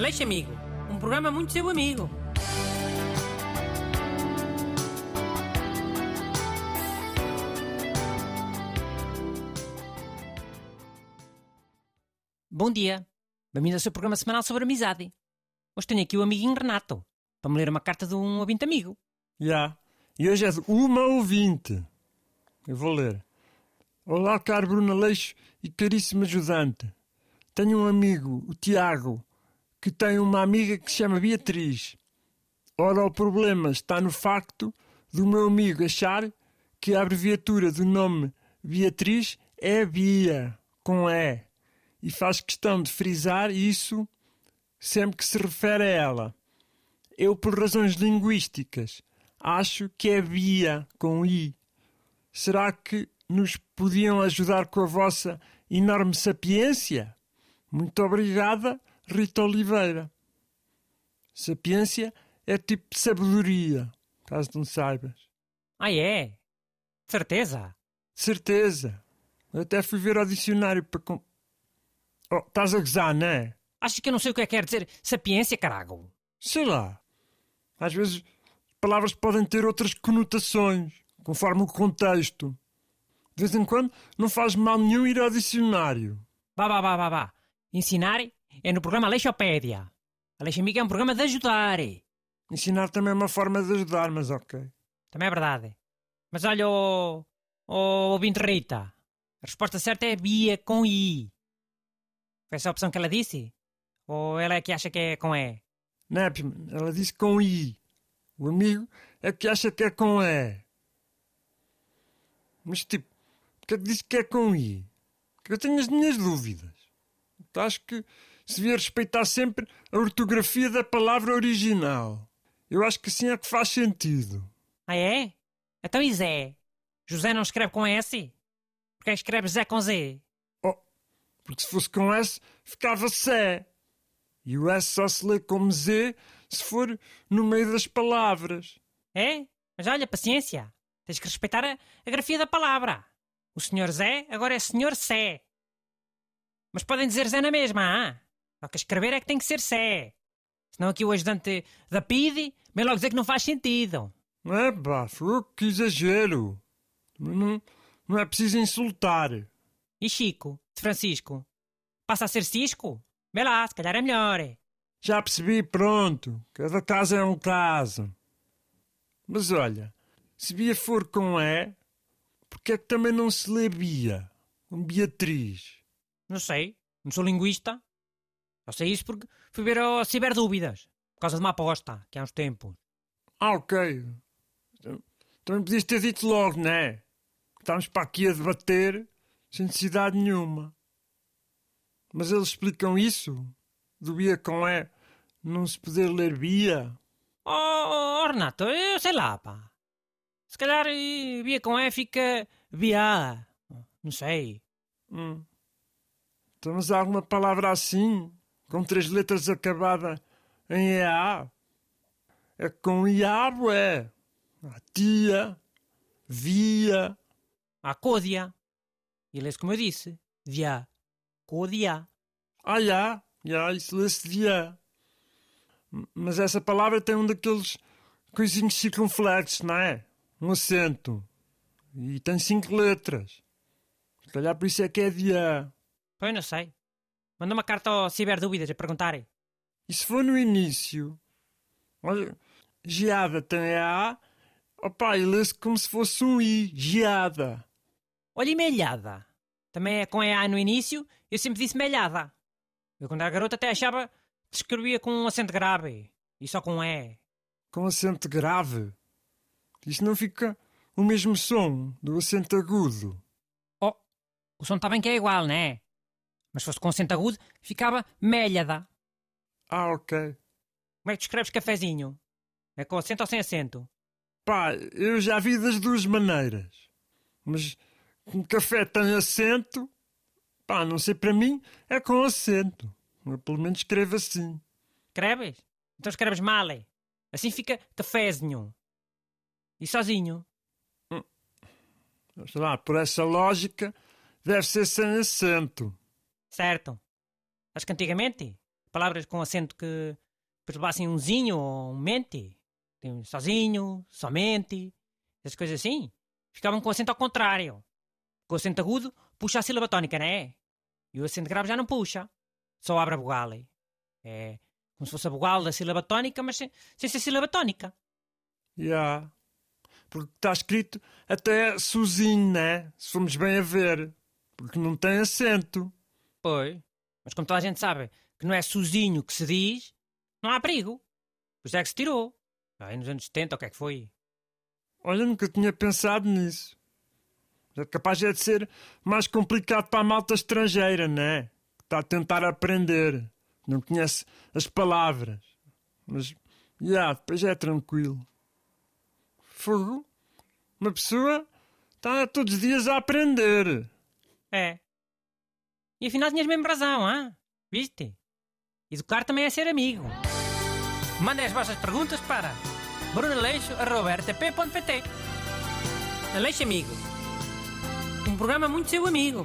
Aleixo Amigo, um programa muito seu amigo. Bom dia. Bem-vindo ao seu programa semanal sobre amizade. Hoje tenho aqui o amiguinho Renato, para me ler uma carta de um ouvinte amigo. Já. E hoje é de uma ouvinte. Eu vou ler. Olá, caro Bruno Aleixo e caríssimo ajudante. Tenho um amigo, o Tiago, que tem uma amiga que se chama Beatriz. Ora, o problema está no facto do meu amigo achar que a abreviatura do nome Beatriz é Bia, com E, e faz questão de frisar isso sempre que se refere a ela. Eu, por razões linguísticas, acho que é Bia, com I. Será que nos podiam ajudar com a vossa enorme sapiência? Muito obrigada, Rita Oliveira. Sapiência é tipo de sabedoria, caso não saibas. Ah, é? Certeza? Certeza. Eu até fui ver ao dicionário para. Com... Oh, estás a gozar, não é? Acho que eu não sei o que é que quer dizer sapiência, carago. Sei lá. Às vezes palavras podem ter outras conotações, conforme o contexto. De vez em quando não faz mal nenhum ir ao dicionário. Vá, vá, vá, vá, vá. Ensinar é no programa Aleixopédia. Aleixo Amigo é um programa de ajudar. Ensinar também é uma forma de ajudar, mas ok. Também é verdade. Mas olha, o, o ouvinte Rita, a resposta certa é Bia com I. Foi essa a opção que ela disse? Ou ela é que acha que é com E? Não, é, ela disse com I. O amigo é que acha que é com E. Mas tipo, porque é que disse que é com I? Porque eu tenho as minhas dúvidas. Então, acho que se devia respeitar sempre a ortografia da palavra original. Eu acho que assim é que faz sentido. Ah, é? Então e Zé? José não escreve com S? Porque escreve Zé com Z? Oh, porque se fosse com S, ficava Sé. E o S só se lê como Z se for no meio das palavras. É? Mas olha, paciência. Tens que respeitar a, a grafia da palavra. O senhor Zé agora é senhor Sé. Mas podem dizer Zé na mesma, ah? Só que escrever é que tem que ser Sé. Senão aqui o ajudante da PID vem logo dizer que não faz sentido. É, pá, que exagero. Não, não é preciso insultar. E Chico, de Francisco? Passa a ser Cisco? Vê lá, se calhar é melhor. Já percebi, pronto. Cada caso é um caso. Mas olha, se Bia for com E, porque é que também não se lê Bia? Um Beatriz. Não sei, não sou linguista. Só sei isso porque fui ver ao Ciberdúvidas, por causa de uma aposta, que há uns tempos. Ah, ok. Também podias ter dito logo, não é? Estamos para aqui a debater sem necessidade nenhuma. Mas eles explicam isso? Do Bia com E não se poder ler Bia? Oh, oh, oh Renato, eu sei lá, pá. Se calhar Bia com E fica Bia. Não sei. Hum. Temos alguma palavra assim, com três letras acabada em EA? É com IABO, é. A tia, via. A. E lê-se como eu disse. Via. Côdia. Ah, já. Já, isso lê-se via. Mas essa palavra tem um daqueles coisinhos circunflexos, não é? Um acento. E tem cinco letras. Se calhar por isso é que é via. Pois não sei. Manda uma carta ao Ciberdúvidas a perguntarem. E se for no início? Olha, geada tem A. Opa, e lê-se como se fosse um I. Geada. Olha, e melhada. Também é com EA no início. Eu sempre disse melhada. Eu quando era garota até achava que escrevia com um acento grave. E só com E. Com acento grave? Isto não fica o mesmo som do acento agudo. Oh, o som está bem que é igual, não é? Mas se fosse com acento agudo, ficava melhada. Ah, ok. Como é que escreves cafezinho? É com acento ou sem acento? Pá, eu já vi das duas maneiras. Mas um café tem acento, pá, não sei para mim, é com acento. Eu pelo menos escrevo assim. Escreves? Então escreves mal. é? Assim fica cafezinho. E sozinho? Hum. Sei lá, por essa lógica, deve ser sem acento. Certo. Acho que antigamente palavras com acento que levassem um zinho ou um mente. Sozinho, somente, essas coisas assim. Ficavam com acento ao contrário. Com acento agudo, puxa a sílaba tónica, não é? E o acento grave já não puxa. Só abre a vogal. É como se fosse a vogal da sílaba tónica, mas sem, sem ser sílaba tónica. Já. Yeah. Porque está escrito até sozinho, né? Se formos bem a ver. Porque não tem acento. Pois. Mas como toda a gente sabe que não é sozinho que se diz, não há perigo. Por isso é que se tirou. Aí nos anos 70, o que é que foi? Olha, nunca tinha pensado nisso. É capaz é de ser mais complicado para a malta estrangeira, né? Que está a tentar aprender. Não conhece as palavras. Mas, já, yeah, depois é tranquilo. Fogo. Uma pessoa está todos os dias a aprender. É. E afinal tinhas mesmo razão, ah? Viste? Educar também é ser amigo. Mandem as vossas perguntas para brunaleixo.rtp.pt Aleixo Amigo. Um programa muito seu amigo.